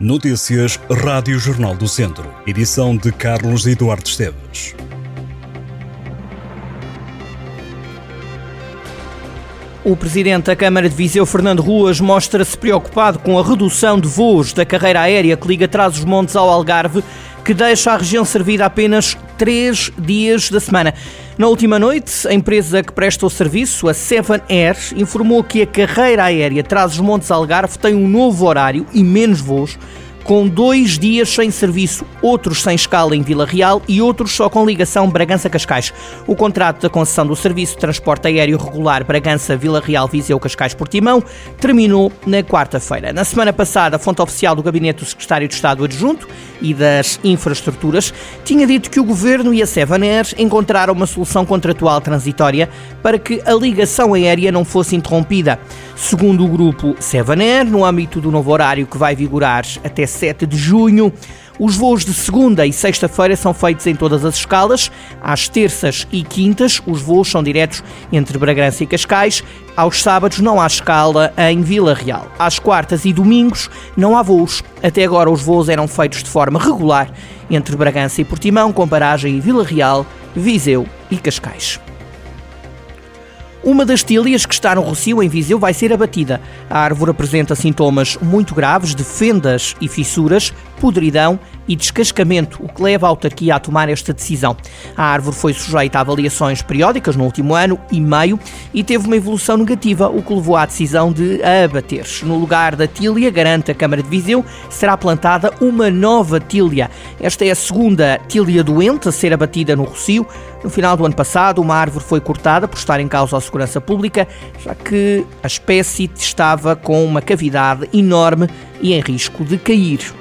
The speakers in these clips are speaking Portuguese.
Notícias Rádio Jornal do Centro. Edição de Carlos Eduardo Esteves. O presidente da Câmara de Viseu, Fernando Ruas, mostra-se preocupado com a redução de voos da carreira aérea que liga Trás-os-Montes ao Algarve, que deixa a região servida apenas três dias da semana. Na última noite, a empresa que presta o serviço, a Seven Air, informou que a carreira aérea Trás-os-Montes-Algarve tem um novo horário e menos voos com dois dias sem serviço, outros sem escala em Vila Real e outros só com ligação Bragança-Cascais. O contrato da concessão do serviço de transporte aéreo regular Bragança-Vila Real-Viseu-Cascais-Portimão terminou na quarta-feira. Na semana passada, a fonte oficial do Gabinete do Secretário de Estado Adjunto e das Infraestruturas tinha dito que o Governo e a Sevaner encontraram uma solução contratual transitória para que a ligação aérea não fosse interrompida. Segundo o grupo Sevaner, no âmbito do novo horário que vai vigorar até 7 de junho. Os voos de segunda e sexta-feira são feitos em todas as escalas. Às terças e quintas, os voos são diretos entre Bragança e Cascais. Aos sábados, não há escala em Vila Real. Às quartas e domingos, não há voos. Até agora, os voos eram feitos de forma regular entre Bragança e Portimão, com paragem em Vila Real, Viseu e Cascais. Uma das tílias que está no Rocio, em Viseu, vai ser abatida. A árvore apresenta sintomas muito graves de fendas e fissuras, podridão e descascamento, o que leva a autarquia a tomar esta decisão. A árvore foi sujeita a avaliações periódicas no último ano e meio e teve uma evolução negativa, o que levou à decisão de a abater. No lugar da tília, garante a Câmara de Viseu, será plantada uma nova tília. Esta é a segunda tília doente a ser abatida no Rocio. No final do ano passado, uma árvore foi cortada por estar em causa a segurança pública, já que a espécie estava com uma cavidade enorme e em risco de cair.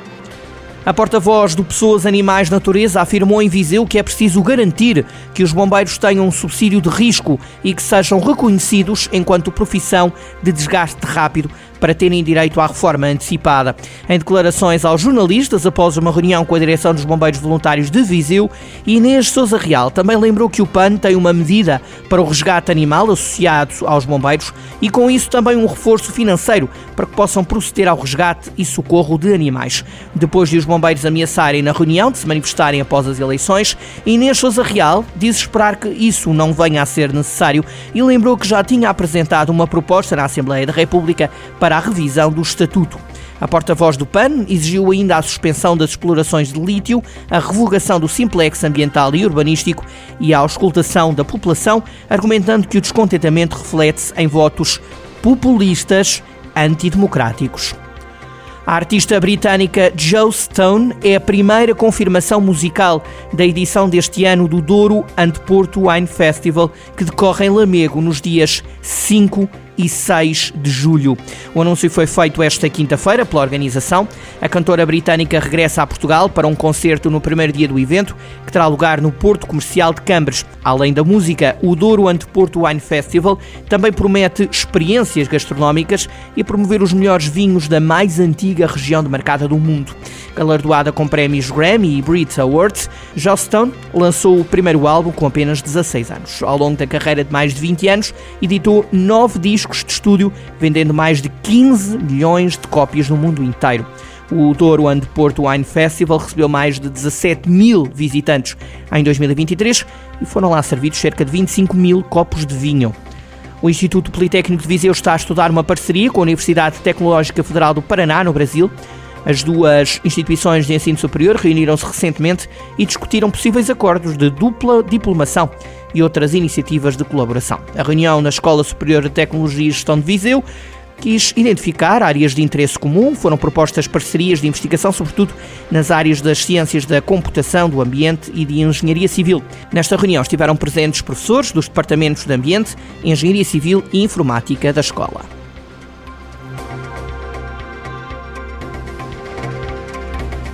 A porta-voz do Pessoas, Animais, Natureza afirmou em Viseu que é preciso garantir que os bombeiros tenham um subsídio de risco e que sejam reconhecidos enquanto profissão de desgaste rápido para terem direito à reforma antecipada. Em declarações aos jornalistas, após uma reunião com a direção dos Bombeiros Voluntários de Viseu, Inês Souza Real também lembrou que o PAN tem uma medida para o resgate animal associado aos bombeiros e, com isso, também um reforço financeiro para que possam proceder ao resgate e socorro de animais. Depois de os bombeiros ameaçarem na reunião de se manifestarem após as eleições, Inês Souza Real diz esperar que isso não venha a ser necessário e lembrou que já tinha apresentado uma proposta na Assembleia da República para para a revisão do Estatuto. A porta-voz do PAN exigiu ainda a suspensão das explorações de lítio, a revogação do simplex ambiental e urbanístico e a auscultação da população, argumentando que o descontentamento reflete-se em votos populistas antidemocráticos. A artista britânica Joe Stone é a primeira confirmação musical da edição deste ano do Douro and Porto Wine Festival, que decorre em Lamego nos dias 5 e 6 de julho. O anúncio foi feito esta quinta-feira pela organização. A cantora britânica regressa a Portugal para um concerto no primeiro dia do evento, que terá lugar no Porto Comercial de Cambres. Além da música, o Douro Ante Porto Wine Festival também promete experiências gastronómicas e promover os melhores vinhos da mais antiga região demarcada do mundo. Galardoada com prémios Grammy e Brit Awards, Joss lançou o primeiro álbum com apenas 16 anos. Ao longo da carreira de mais de 20 anos, editou nove discos discos de estúdio, vendendo mais de 15 milhões de cópias no mundo inteiro. O Douro and Porto Wine Festival recebeu mais de 17 mil visitantes em 2023 e foram lá servidos cerca de 25 mil copos de vinho. O Instituto Politécnico de Viseu está a estudar uma parceria com a Universidade Tecnológica Federal do Paraná, no Brasil. As duas instituições de ensino superior reuniram-se recentemente e discutiram possíveis acordos de dupla diplomação e outras iniciativas de colaboração. A reunião na Escola Superior de Tecnologia e Gestão de Viseu quis identificar áreas de interesse comum, foram propostas parcerias de investigação, sobretudo nas áreas das ciências da computação, do ambiente e de engenharia civil. Nesta reunião estiveram presentes professores dos departamentos de ambiente, engenharia civil e informática da escola.